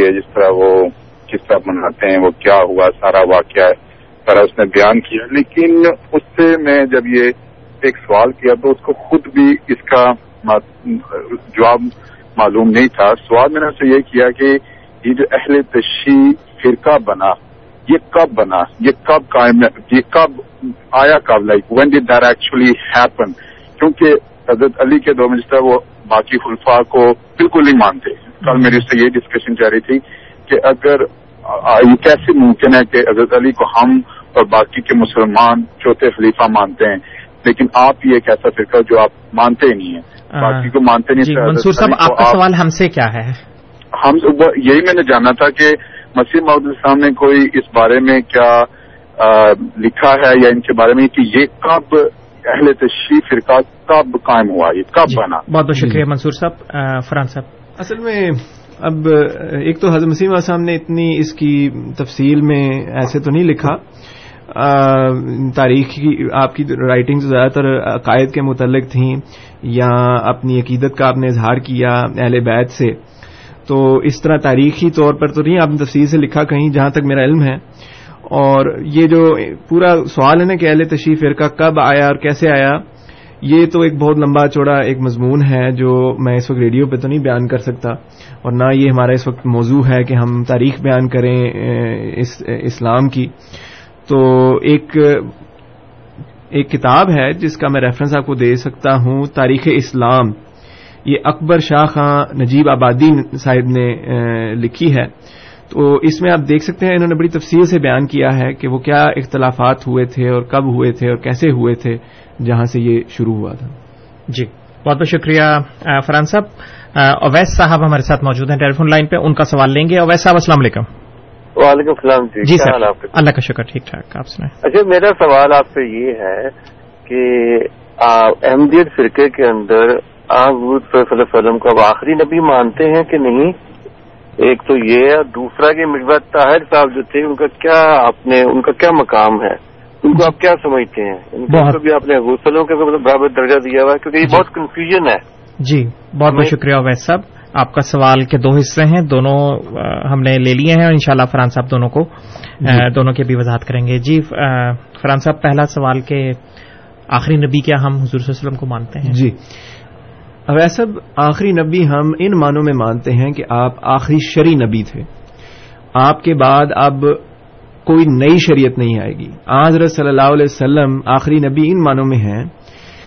یہ جس طرح وہ کس طرح مناتے ہیں وہ کیا ہوا سارا واقعہ ہے۔ طرح اس نے بیان کیا، لیکن اس سے میں جب یہ ایک سوال کیا تو اس کو خود بھی اس کا جواب معلوم نہیں تھا۔ سوال میں نے اسے یہ کیا کہ یہ جو اہل تشی فرقہ بنا، یہ کب بنا؟ یہ کب قائم یہ کب آیا، کب like when did there actually happen کیونکہ حضرت علی کے دور میں وہ باقی خلفا کو بالکل نہیں مانتے۔ کل میری اس سے یہ ڈسکشن جاری تھی کہ اگر یہ کیسے ممکن ہے کہ حضرت علی کو ہم اور باقی کے مسلمان چوتھے خلیفہ مانتے ہیں۔ لیکن آپ یہ ایک ایسا فرقہ جو آپ مانتے ہی نہیں ہیں۔ باقی کو مانتے نہیں جی منصور صاحب آپ کا سوال ہم سے کیا ہے؟ ہم یہی میں نے جانا تھا کہ مسیح محدود السلام نے کوئی اس بارے میں کیا لکھا ہے یا ان کے بارے میں کہ یہ کب اہل تشریح فرقہ کب قائم ہوا یہ کب جی، بنا؟ بہت بہت شکریہ منصور صاحب فرحان صاحب۔ اصل میں اب ایک تو حضرت مسیم صاحب نے اتنی اس کی تفصیل میں ایسے تو نہیں لکھا۔ تاریخ کی، آپ کی رائٹنگ زیادہ تر عقائد کے متعلق تھیں یا اپنی عقیدت کا آپ نے اظہار کیا اہل بیت سے۔ تو اس طرح تاریخی طور پر تو نہیں، آپ نے تفصیل سے لکھا کہیں جہاں تک میرا علم ہے۔ اور یہ جو پورا سوال ہے نا کہ اہل تشریف فرقہ کب آیا اور کیسے آیا، یہ تو ایک بہت لمبا چوڑا ایک مضمون ہے جو میں اس وقت ریڈیو پہ تو نہیں بیان کر سکتا۔ اور نہ یہ ہمارا اس وقت موضوع ہے کہ ہم تاریخ بیان کریں اس، اسلام کی۔ تو ایک ایک کتاب ہے جس کا میں ریفرنس آپ کو دے سکتا ہوں، تاریخ اسلام۔ یہ اکبر شاہ خان نجیب آبادی صاحب نے لکھی ہے۔ تو اس میں آپ دیکھ سکتے ہیں، انہوں نے بڑی تفصیل سے بیان کیا ہے کہ وہ کیا اختلافات ہوئے تھے اور کب ہوئے تھے اور کیسے ہوئے تھے جہاں سے یہ شروع ہوا تھا۔ جی بہت بہت شکریہ فرحان صاحب۔ اویس صاحب ہمارے ساتھ موجود ہیں ٹیلی فون لائن پہ، ان کا سوال لیں گے۔ اویس صاحب، السلام علیکم۔ وعلیکم السلام جی جی سر اللہ کا شکر ٹھیک ٹھاک آپ سنیں اچھا میرا سوال آپ سے یہ ہے کہ احمدیت فرقے کے اندر علیہ وسلم کو اب آخری نبی مانتے ہیں کہ نہیں؟ ایک تو یہ دوسرا کہ مربت طاہر صاحب جو تھے ان کا کیا اپنے ان کا کیا مقام ہے؟ ان کو آپ کیا سمجھتے ہیں؟ ان کو بھی آپ نے غسلوں کے برابر درجہ دیا ہوا ہے کیونکہ یہ جی۔ بہت کنفیوژن ہے۔ جی بہت بہت شکریہ اویس صاحب۔ آپ کا سوال کے دو حصے ہیں دونوں ہم نے لے لیے ہیں اور انشاءاللہ فرحان صاحب دونوں کو جی۔ دونوں کی بھی وضاحت کریں گے۔ جی فرحان صاحب پہلا سوال کے آخری نبی کیا ہم حضور صلی اللہ علیہ وسلم کو مانتے ہیں؟ جی۔ اویسب آخری نبی ہم ان معنوں میں مانتے ہیں کہ آپ آخری شری نبی تھے۔ آپ کے بعد اب کوئی نئی شریعت نہیں آئے گی۔ حضرت صلی اللہ علیہ وسلم آخری نبی ان معنوں میں ہیں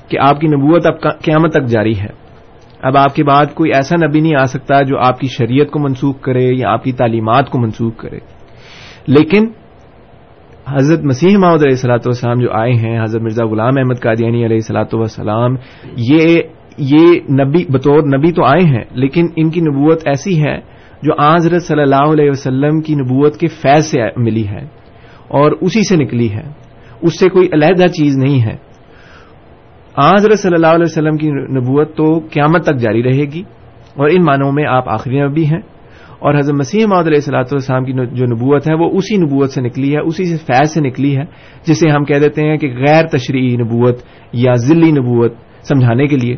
کہ آپ کی نبوت اب قیامت تک جاری ہے۔ اب آپ کے بعد کوئی ایسا نبی نہیں آ سکتا جو آپ کی شریعت کو منسوخ کرے یا آپ کی تعلیمات کو منسوخ کرے۔ لیکن حضرت مسیح محمد علیہ السلاۃ والسلام جو آئے ہیں، حضرت مرزا غلام احمد قادیانی علیہ السلاۃ والسلام، یہ یہ نبی، بطور نبی تو آئے ہیں، لیکن ان کی نبوت ایسی ہے جو حضرت صلی اللہ علیہ وسلم کی نبوت کے فیض سے ملی ہے اور اسی سے نکلی ہے۔ اس سے کوئی علیحدہ چیز نہیں ہے۔ حضرت صلی اللہ علیہ وسلم کی نبوت تو قیامت تک جاری رہے گی اور ان معنوں میں آپ آخری نبی ہیں اور حضرت مسیح محمد علیہ صلاح والسلام کی جو نبوت ہے وہ اسی نبوت سے نکلی ہے، اسی سے فیض سے نکلی ہے، جسے ہم کہہ دیتے ہیں کہ غیر تشریعی نبوت یا ذلی نبوت سمجھانے کے لیے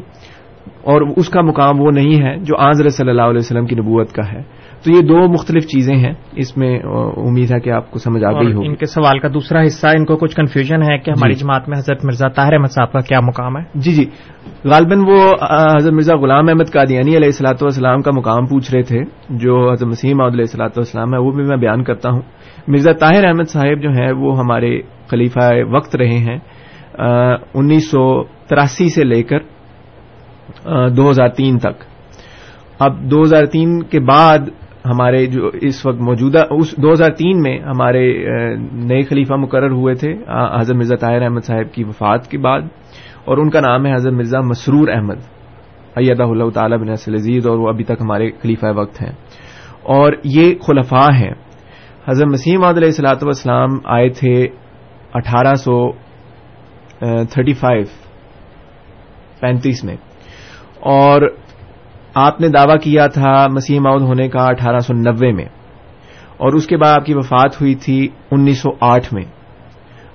اور اس کا مقام وہ نہیں ہے جو آضر صلی اللہ علیہ وسلم کی نبوت کا ہے۔ تو یہ دو مختلف چیزیں ہیں۔ اس میں امید ہے کہ آپ کو سمجھ آ گئی ہو ان کے سوال کا دوسرا حصہ ان کو کچھ کنفیوژن ہے کہ ہماری جی۔ جماعت میں حضرت مرزا طاہر احمد صاحب کا کیا مقام ہے؟ جی جی۔ غالباً وہ حضرت مرزا غلام احمد قادیانی علیہ السلاۃ والسلام کا مقام پوچھ رہے تھے جو حضرت مسیم علیہ السلاۃ والسلام ہے وہ بھی میں بیان کرتا ہوں۔ مرزا طاہر احمد صاحب جو ہیں وہ ہمارے خلیفہ وقت رہے ہیں انیس سو تراسی سے لے کر دو ہزار تین تک۔ اب دو ہزار تین کے بعد ہمارے جو اس وقت موجودہ، اس دو ہزار تین میں ہمارے نئے خلیفہ مقرر ہوئے تھے حضرت مرزا طاہر احمد صاحب کی وفات کے بعد، اور ان کا نام ہے حضرت مرزا مسرور احمد، ایدہ اللہ تعالی بن عزیز، اور وہ ابھی تک ہمارے خلیفہ وقت ہیں۔ اور یہ خلفاء ہیں۔ حضرت مسیم علیہ السلاۃ والسلام آئے تھے اٹھارہ سو تھرٹی فائیو، پینتیس میں۔ اور آپ نے دعویٰ کیا تھا مسیح ماؤد ہونے کا اٹھارہ سو نوے میں، اور اس کے بعد آپ کی وفات ہوئی تھی انیس سو آٹھ میں۔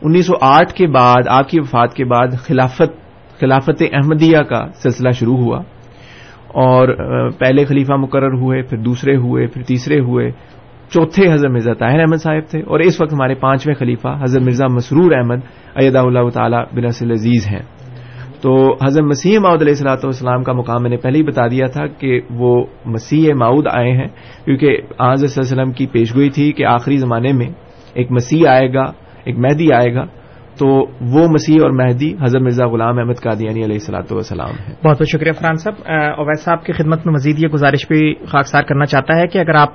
انیس سو آٹھ کے بعد، آپ کی وفات کے بعد خلافت خلافت احمدیہ کا سلسلہ شروع ہوا۔ اور پہلے خلیفہ مقرر ہوئے، پھر دوسرے ہوئے، پھر تیسرے ہوئے۔ چوتھے حضرت مرزا طاہر احمد صاحب تھے۔ اور اس وقت ہمارے پانچویں خلیفہ حضرت مرزا مسرور احمد ایدا اللہ تعالی بن عزیز ہیں۔ تو حضرت مسیح ماؤد علیہ السلاۃ والسلام کا مقام میں نے پہلے ہی بتا دیا تھا کہ وہ مسیح ماؤد آئے ہیں، کیونکہ آج وسلم کی پیشگوئی تھی کہ آخری زمانے میں ایک مسیح آئے گا، ایک مہدی آئے گا۔ تو وہ مسیح اور مہدی حضرت مرزا غلام احمد قادیانی علیہ السلاۃ والسلام ہے بہت بہت شکریہ فرحان صاحب۔ اویس صاحب کی خدمت میں مزید یہ گزارش بھی خاکسار کرنا چاہتا ہے کہ اگر آپ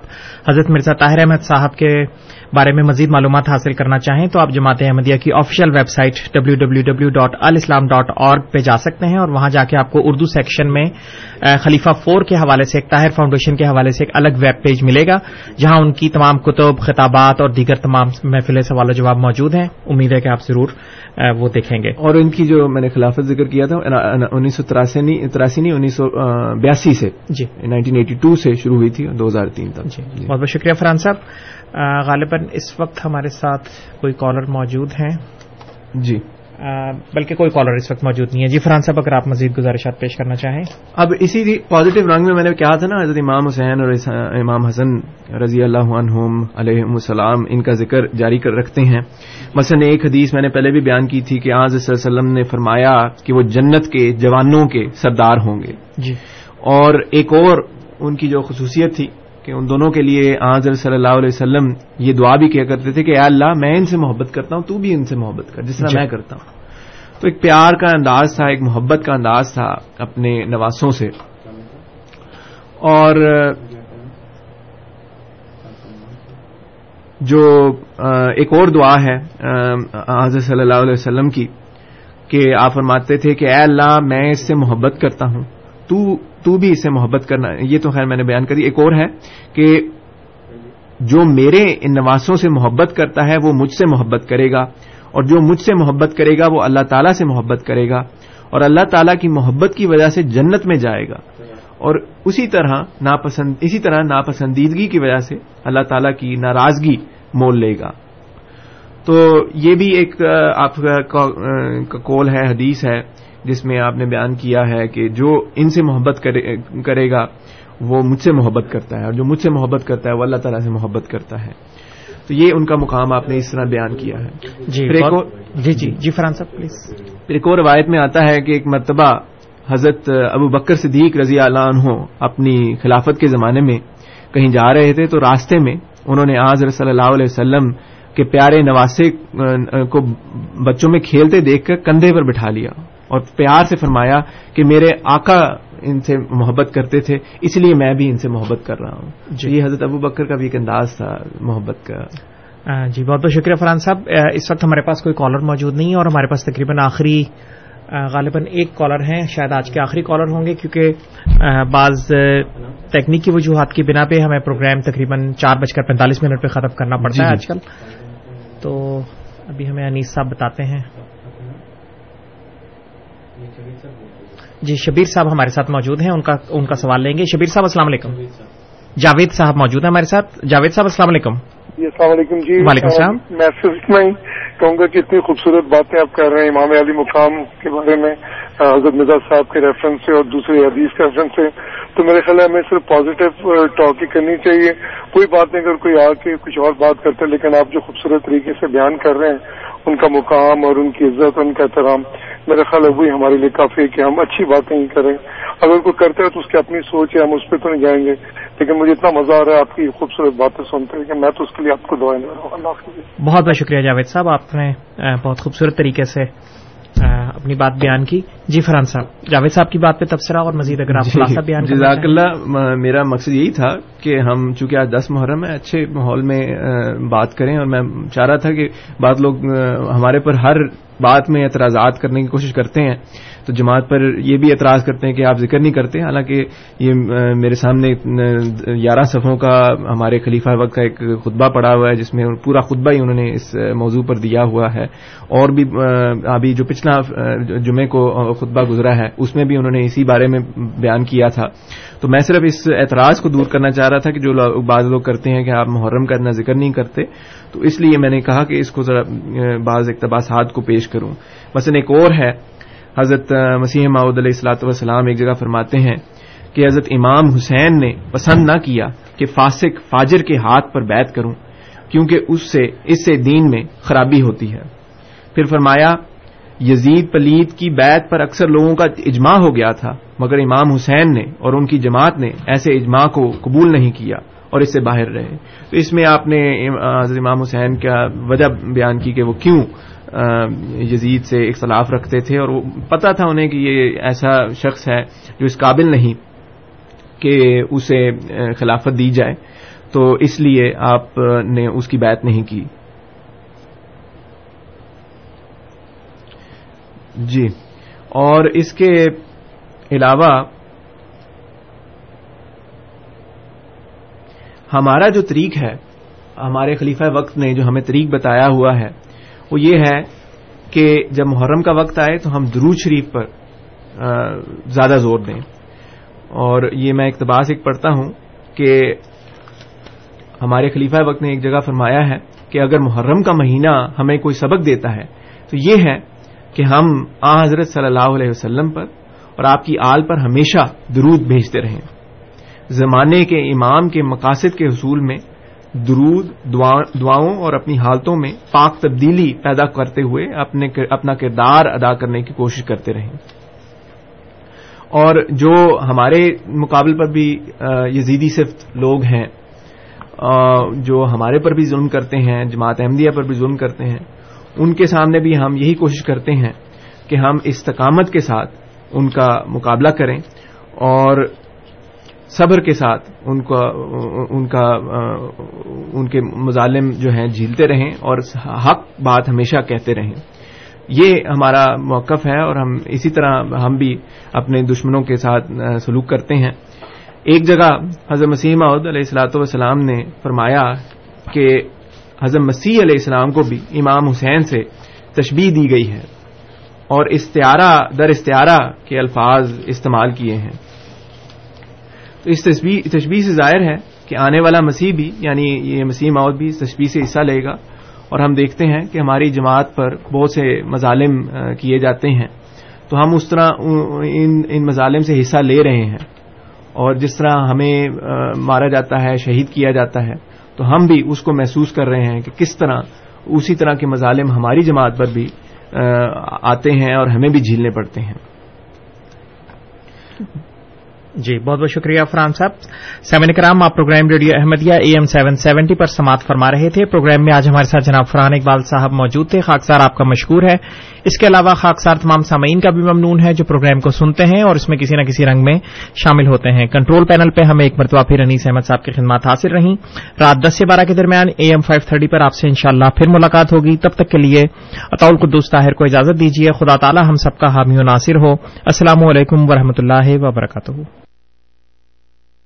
حضرت مرزا طاہر احمد صاحب کے بارے میں مزید معلومات حاصل کرنا چاہیں تو آپ جماعت احمدیہ کی official website W W W dot al Islam dot اور پہ جا سکتے ہیں اور وہاں جا کے آپ کو اردو سیکشن میں خلیفہ فور کے حوالے سے ایک طاہر فاؤنڈیشن کے حوالے سے ایک الگ ویب پیج ملے گا، جہاں ان کی تمام کتب، خطابات اور دیگر تمام محفل سوال و جواب موجود ہیں۔ امید ہے کہ آپ ضرور وہ دیکھیں گے۔ اور ان کی جو میں نے خلافت ذکر کیا تھا انیس سو تراسی نہیں انیس سو بیاسی سے جی۔ نائنٹین ایٹی ٹو سے شروع ہوئی تھی دو ہزار تین تک۔ جی۔ بہت بہت شکریہ فرحان صاحب۔ غالباً اس وقت ہمارے ساتھ کوئی کالر موجود ہیں؟ جی۔ بلکہ کوئی کالر اس وقت موجود نہیں ہے۔ جی فرحان صاحب اگر آپ مزید گزارشات پیش کرنا چاہیں۔ اب اسی پازیٹو رنگ میں میں نے کہا تھا نا حضرت امام حسین اور امام حسن رضی اللہ عنہم علیہ السلام ان کا ذکر جاری کر رکھتے ہیں۔ مثلا ایک حدیث میں نے پہلے بھی بیان کی تھی کہ آج صلی اللہ علیہ وسلم نے فرمایا کہ وہ جنت کے جوانوں کے سردار ہوں گے۔ جی۔ اور ایک اور ان کی جو خصوصیت تھی کہ ان دونوں کے لیے آضر صلی اللہ علیہ وسلم یہ دعا بھی کیا کرتے تھے کہ اے اللہ میں ان سے محبت کرتا ہوں تو بھی ان سے محبت کر جس طرح جی. میں کرتا ہوں تو ایک پیار کا انداز تھا ایک محبت کا انداز تھا اپنے نواسوں سے اور جو ایک اور دعا ہے حضرت صلی اللہ علیہ وسلم کی کہ آپ فرماتے تھے کہ اے اللہ میں اس سے محبت کرتا ہوں تو تو بھی اسے محبت کرنا یہ تو خیر میں نے بیان کری۔ ایک اور ہے کہ جو میرے ان نواسوں سے محبت کرتا ہے، وہ مجھ سے محبت کرے گا۔ اور جو مجھ سے محبت کرے گا، وہ اللہ تعالیٰ سے محبت کرے گا۔ اور اللہ تعالیٰ کی محبت کی وجہ سے جنت میں جائے گا۔ اور اسی طرح ناپسند، اسی طرح ناپسندیدگی کی وجہ سے اللہ تعالیٰ کی ناراضگی مول لے گا۔ تو یہ بھی ایک آپ کا کول ہے، حدیث ہے۔ جس میں آپ نے بیان کیا ہے کہ جو ان سے محبت کرے گا وہ مجھ سے محبت کرتا ہے اور جو مجھ سے محبت کرتا ہے وہ اللہ تعالیٰ سے محبت کرتا ہے۔ تو یہ ان کا مقام آپ نے اس طرح بیان کیا ہے۔ جی جی جی جی فرحان صاحب پلیز۔ پھر ایک اور روایت میں آتا ہے کہ ایک مرتبہ حضرت ابو بکر صدیق رضی اللہ عنہ اپنی خلافت کے زمانے میں کہیں جا رہے تھے تو راستے میں انہوں نے آج صلی اللہ علیہ وسلم کے پیارے نواسے کو بچوں میں کھیلتے دیکھ کر کندھے پر بٹھا لیا۔ اور پیار سے فرمایا کہ میرے آقا ان سے محبت کرتے تھے اس لیے میں بھی ان سے محبت کر رہا ہوں۔ جی۔ یہ حضرت ابو بکر کا بھی ایک انداز تھا محبت کا۔ جی بہت بہت شکریہ فرحان صاحب۔ اس وقت ہمارے پاس کوئی کالر موجود نہیں ہے اور ہمارے پاس تقریباً آخری غالباً ایک کالر ہیں۔ شاید آج کے آخری کالر ہوں گے کیونکہ بعض تکنیکی وجوہات کی بنا پہ ہمیں پروگرام تقریباً چار بج کر پینتالیس منٹ پہ ختم کرنا پڑتا ہے جی، جی۔ آج کل۔ تو ابھی ہمیں انیس صاحب بتاتے ہیں۔ جی شبیر صاحب ہمارے ساتھ موجود ہیں ان کا ان کا سوال لیں گے۔ شبیر صاحب السلام علیکم۔ جاوید صاحب موجود ہیں ہمارے ساتھ۔ جاوید صاحب السلام علیکم۔ جی السلام علیکم جی۔ وعلیکم السلام۔ میں صرف میں کہوں گا کہ اتنی خوبصورت باتیں آپ کر رہے ہیں امام علی مقام کے بارے میں حضرت مرزا صاحب کے ریفرنس سے اور دوسرے حدیث کے ریفرنس سے۔ تو میرے خیال ہے ہمیں صرف پازیٹو ٹاک ہی کرنی چاہیے۔ کوئی بات نہیں اگر کوئی آ کے کچھ اور بات کرتے لیکن آپ جو خوبصورت طریقے سے بیان کر رہے ہیں ان کا مقام اور ان کی عزت، ان کا احترام۔ میرا خیال ہے وہی ہمارے لیے کافی ہے کہ ہم اچھی باتیں ہی کریں۔ اگر کوئی کرتا ہے تو اس کی اپنی سوچ ہے، ہم اس پہ تو نہیں جائیں گے۔ لیکن مجھے اتنا مزہ آ رہا ہے، آپ کی خوبصورت باتیں سنتے ہیں کہ میں تو اس کے لیے آپ کو دعائیں دے رہا ہوں۔ اللہ بہت بہت شکریہ جاوید صاحب، آپ نے بہت خوبصورت طریقے سے اپنی بات بیان کی۔ جی فرحان صاحب جاوید صاحب کی بات پہ تبصرہ اور مزید اگر آپ خلاصہ بیان جزاک اللہ میرا مقصد یہی تھا کہ ہم چونکہ آج دس محرم ہے اچھے ماحول میں بات کریں اور میں چاہ رہا تھا کہ بعض لوگ ہمارے پر ہر بات میں اعتراضات کرنے کی کوشش کرتے ہیں۔ تو جماعت پر یہ بھی اعتراض کرتے ہیں کہ آپ ذکر نہیں کرتے، حالانکہ یہ میرے سامنے گیارہ صفوں کا ہمارے خلیفہ وقت کا ایک خطبہ پڑا ہوا ہے، جس میں پورا خطبہ ہی انہوں نے اس موضوع پر دیا ہوا ہے۔ اور بھی ابھی جو پچھلا جمعے کو خطبہ گزرا ہے، اس میں بھی انہوں نے اسی بارے میں بیان کیا تھا۔ تو میں صرف اس اعتراض کو دور کرنا چاہ رہا تھا کہ جو بعض لوگ کرتے ہیں کہ آپ محرم کا اتنا ذکر نہیں کرتے، تو اس لیے میں نے کہا کہ اس کو ذرا بعض اقتباسات کو پیش کروں۔ مثلا ایک اور ہے حضرت مسیح ماؤد علیہ السلاۃ والسلام ایک جگہ فرماتے ہیں کہ حضرت امام حسین نے پسند نہ کیا کہ فاسق فاجر کے ہاتھ پر بیت کروں، کیونکہ اس سے اس سے دین میں خرابی ہوتی ہے۔ پھر فرمایا، یزید پلید کی بیت پر اکثر لوگوں کا اجماع ہو گیا تھا، مگر امام حسین نے اور ان کی جماعت نے ایسے اجماع کو قبول نہیں کیا اور اس سے باہر رہے۔ تو اس میں آپ نے حضرت امام حسین کا وجہ بیان کی کہ وہ کیوں یزید سے اختلاف رکھتے تھے اور وہ پتا تھا انہیں کہ یہ ایسا شخص ہے جو اس قابل نہیں کہ اسے خلافت دی جائے۔ تو اس لیے آپ نے اس کی بات نہیں کی۔ جی۔ اور اس کے علاوہ ہمارا جو طریق ہے، ہمارے خلیفہ وقت نے جو ہمیں طریق بتایا ہوا ہے وہ یہ ہے کہ جب محرم کا وقت آئے تو ہم درود شریف پر زیادہ زور دیں۔ اور یہ میں اقتباس ایک پڑھتا ہوں کہ ہمارے خلیفہ وقت نے ایک جگہ فرمایا ہے کہ اگر محرم کا مہینہ ہمیں کوئی سبق دیتا ہے تو یہ ہے کہ ہم آ حضرت صلی اللہ علیہ وسلم پر اور آپ کی آل پر ہمیشہ درود بھیجتے رہیں۔ زمانے کے امام کے مقاصد کے حصول میں درود دعاؤں اور اپنی حالتوں میں پاک تبدیلی پیدا کرتے ہوئے اپنا کردار ادا کرنے کی کوشش کرتے رہیں۔ اور جو ہمارے مقابل پر بھی یزیدی صفت لوگ ہیں جو ہمارے پر بھی ظلم کرتے ہیں، جماعت احمدیہ پر بھی ظلم کرتے ہیں، ان کے سامنے بھی ہم یہی کوشش کرتے ہیں کہ ہم استقامت کے ساتھ ان کا مقابلہ کریں اور صبر کے ساتھ ان کا ان کا، ان کے مظالم جو ہیں جھیلتے رہیں اور حق بات ہمیشہ کہتے رہیں۔ یہ ہمارا موقف ہے اور ہم اسی طرح ہم بھی اپنے دشمنوں کے ساتھ سلوک کرتے ہیں۔ ایک جگہ حضرت مسیح محدود علیہ السلاۃ والسلام نے فرمایا کہ حضرت مسیح علیہ السلام کو بھی امام حسین سے تشبیح دی گئی ہے اور استعارہ، در استعارہ کے الفاظ استعمال کیے ہیں۔ تو اس تشبیح سے ظاہر ہے کہ آنے والا مسیح بھی یعنی یہ مسیح موت بھی اس تشبیح سے حصہ لے گا اور ہم دیکھتے ہیں کہ ہماری جماعت پر بہت سے مظالم کیے جاتے ہیں۔ تو ہم اس طرح ان مظالم سے حصہ لے رہے ہیں اور جس طرح ہمیں مارا جاتا ہے، شہید کیا جاتا ہے، تو ہم بھی اس کو محسوس کر رہے ہیں کہ کس طرح اسی طرح کے مظالم ہماری جماعت پر بھی آتے ہیں اور ہمیں بھی جھیلنے پڑتے ہیں۔ جی بہت بہت شکریہ فرحان صاحب۔ سیمن کرام، آپ program radio Ahmadiyya AM seven seventy seventy پر سماعت فرما رہے تھے۔ پروگرام میں آج ہمارے ساتھ جناب فرحان اقبال صاحب موجود تھے۔ خاکسار آپ کا مشکور ہے۔ اس کے علاوہ خاکسار تمام سامعین کا بھی ممنون ہے جو پروگرام کو سنتے ہیں اور اس میں کسی نہ کسی رنگ میں شامل ہوتے ہیں۔ کنٹرول پینل پہ ہمیں ایک مرتبہ پھر انیس احمد صاحب کی خدمات حاصل رہیں۔ رات دس سے بارہ کے درمیان اے ایم فائیو تھرٹی پر آپ سے انشاءاللہ پھر ملاقات ہوگی۔ تب تک کے لیے اطول قدوس طاہر کو اجازت دیجیے۔ خدا تعالی ہم سب کا حامی و ناصر ہو۔ السلام علیکم ورحمۃ اللہ وبرکاتہ۔